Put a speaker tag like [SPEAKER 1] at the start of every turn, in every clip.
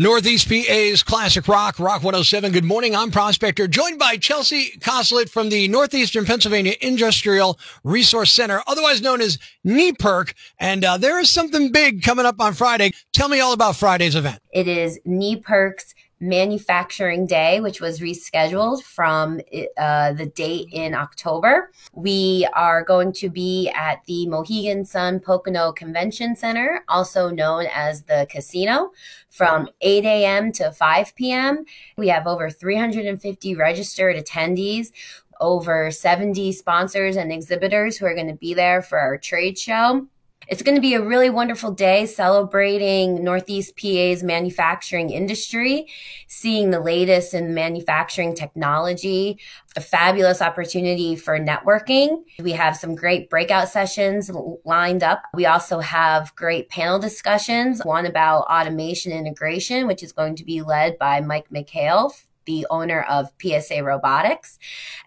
[SPEAKER 1] Northeast PA's Classic Rock, Rock 107. Good morning. I'm Prospector, joined by Chelsea Coslett from the Northeastern Pennsylvania Industrial Resource Center, otherwise known as NEPIRC. And uh, there is something big coming up on Friday. Tell me all about Friday's event.
[SPEAKER 2] It is NEPIRC's Manufacturing Day, which was rescheduled from uh, the date in October. We are going to be at the Mohegan Sun Pocono Convention Center, also known as the Casino, from 8 a.m. to 5 p.m. We have over 350 registered attendees over 70 sponsors and exhibitors who are going to be there for our trade show. It's going to be a really wonderful day celebrating Northeast PA's manufacturing industry, seeing the latest in manufacturing technology, a fabulous opportunity for networking. We have some great breakout sessions lined up. We also have great panel discussions, one about automation integration, which is going to be led by Mike McHale the owner of PSA Robotics,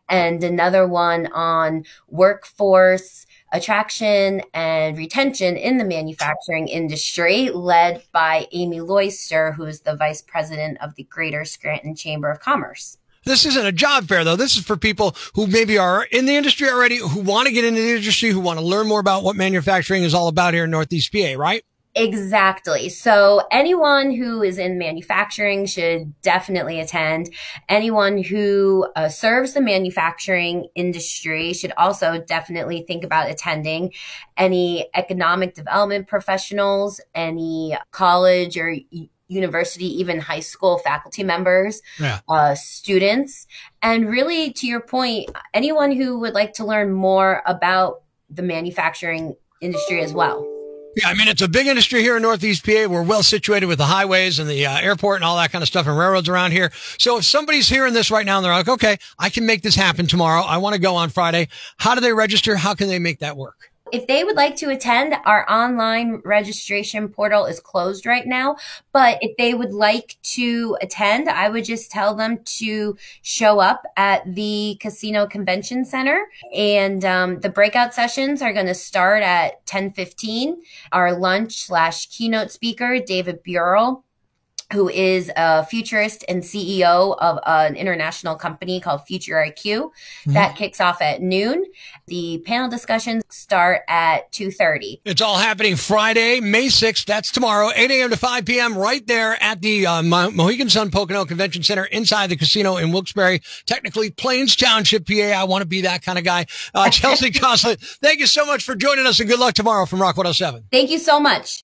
[SPEAKER 2] and another one on workforce attraction and retention in the manufacturing industry, led by Amy Loyster, who is the vice president of the Greater Scranton Chamber of Commerce.
[SPEAKER 1] This isn't a job fair though. This is for people who maybe are in the industry already, who want to get into the industry, who want to learn more about what manufacturing is all about here in Northeast PA, right?
[SPEAKER 2] Exactly. So anyone who is in manufacturing should definitely attend. Anyone who uh, serves the manufacturing industry should also definitely think about attending. Any economic development professionals, any college or university, even high school faculty members, yeah. uh, students, and really to your point, anyone who would like to learn more about the manufacturing industry as well.
[SPEAKER 1] Yeah, I mean, it's a big industry here in Northeast PA. We're well situated with the highways and the uh, airport and all that kind of stuff and railroads around here. So if somebody's hearing this right now and they're like, okay, I can make this happen tomorrow. I want to go on Friday. How do they register? How can they make that work?
[SPEAKER 2] If they would like to attend, our online registration portal is closed right now. But if they would like to attend, I would just tell them to show up at the Casino Convention Center. And um, the breakout sessions are going to start at 10:15. Our lunch slash keynote speaker, David Beurle who is a futurist and CEO of an international company called Future IQ. Mm-hmm. That kicks off at noon. The panel discussions start at 2.30.
[SPEAKER 1] It's all happening Friday, May 6th. That's tomorrow, 8 a.m. to 5 p.m. right there at the uh, Mohegan Sun Pocono Convention Center inside the casino in Wilkes-Barre. Technically, Plains Township, PA. I want to be that kind of guy. Uh, Chelsea Coslett, thank you so much for joining us and good luck tomorrow from Rock 107.
[SPEAKER 2] Thank you so much.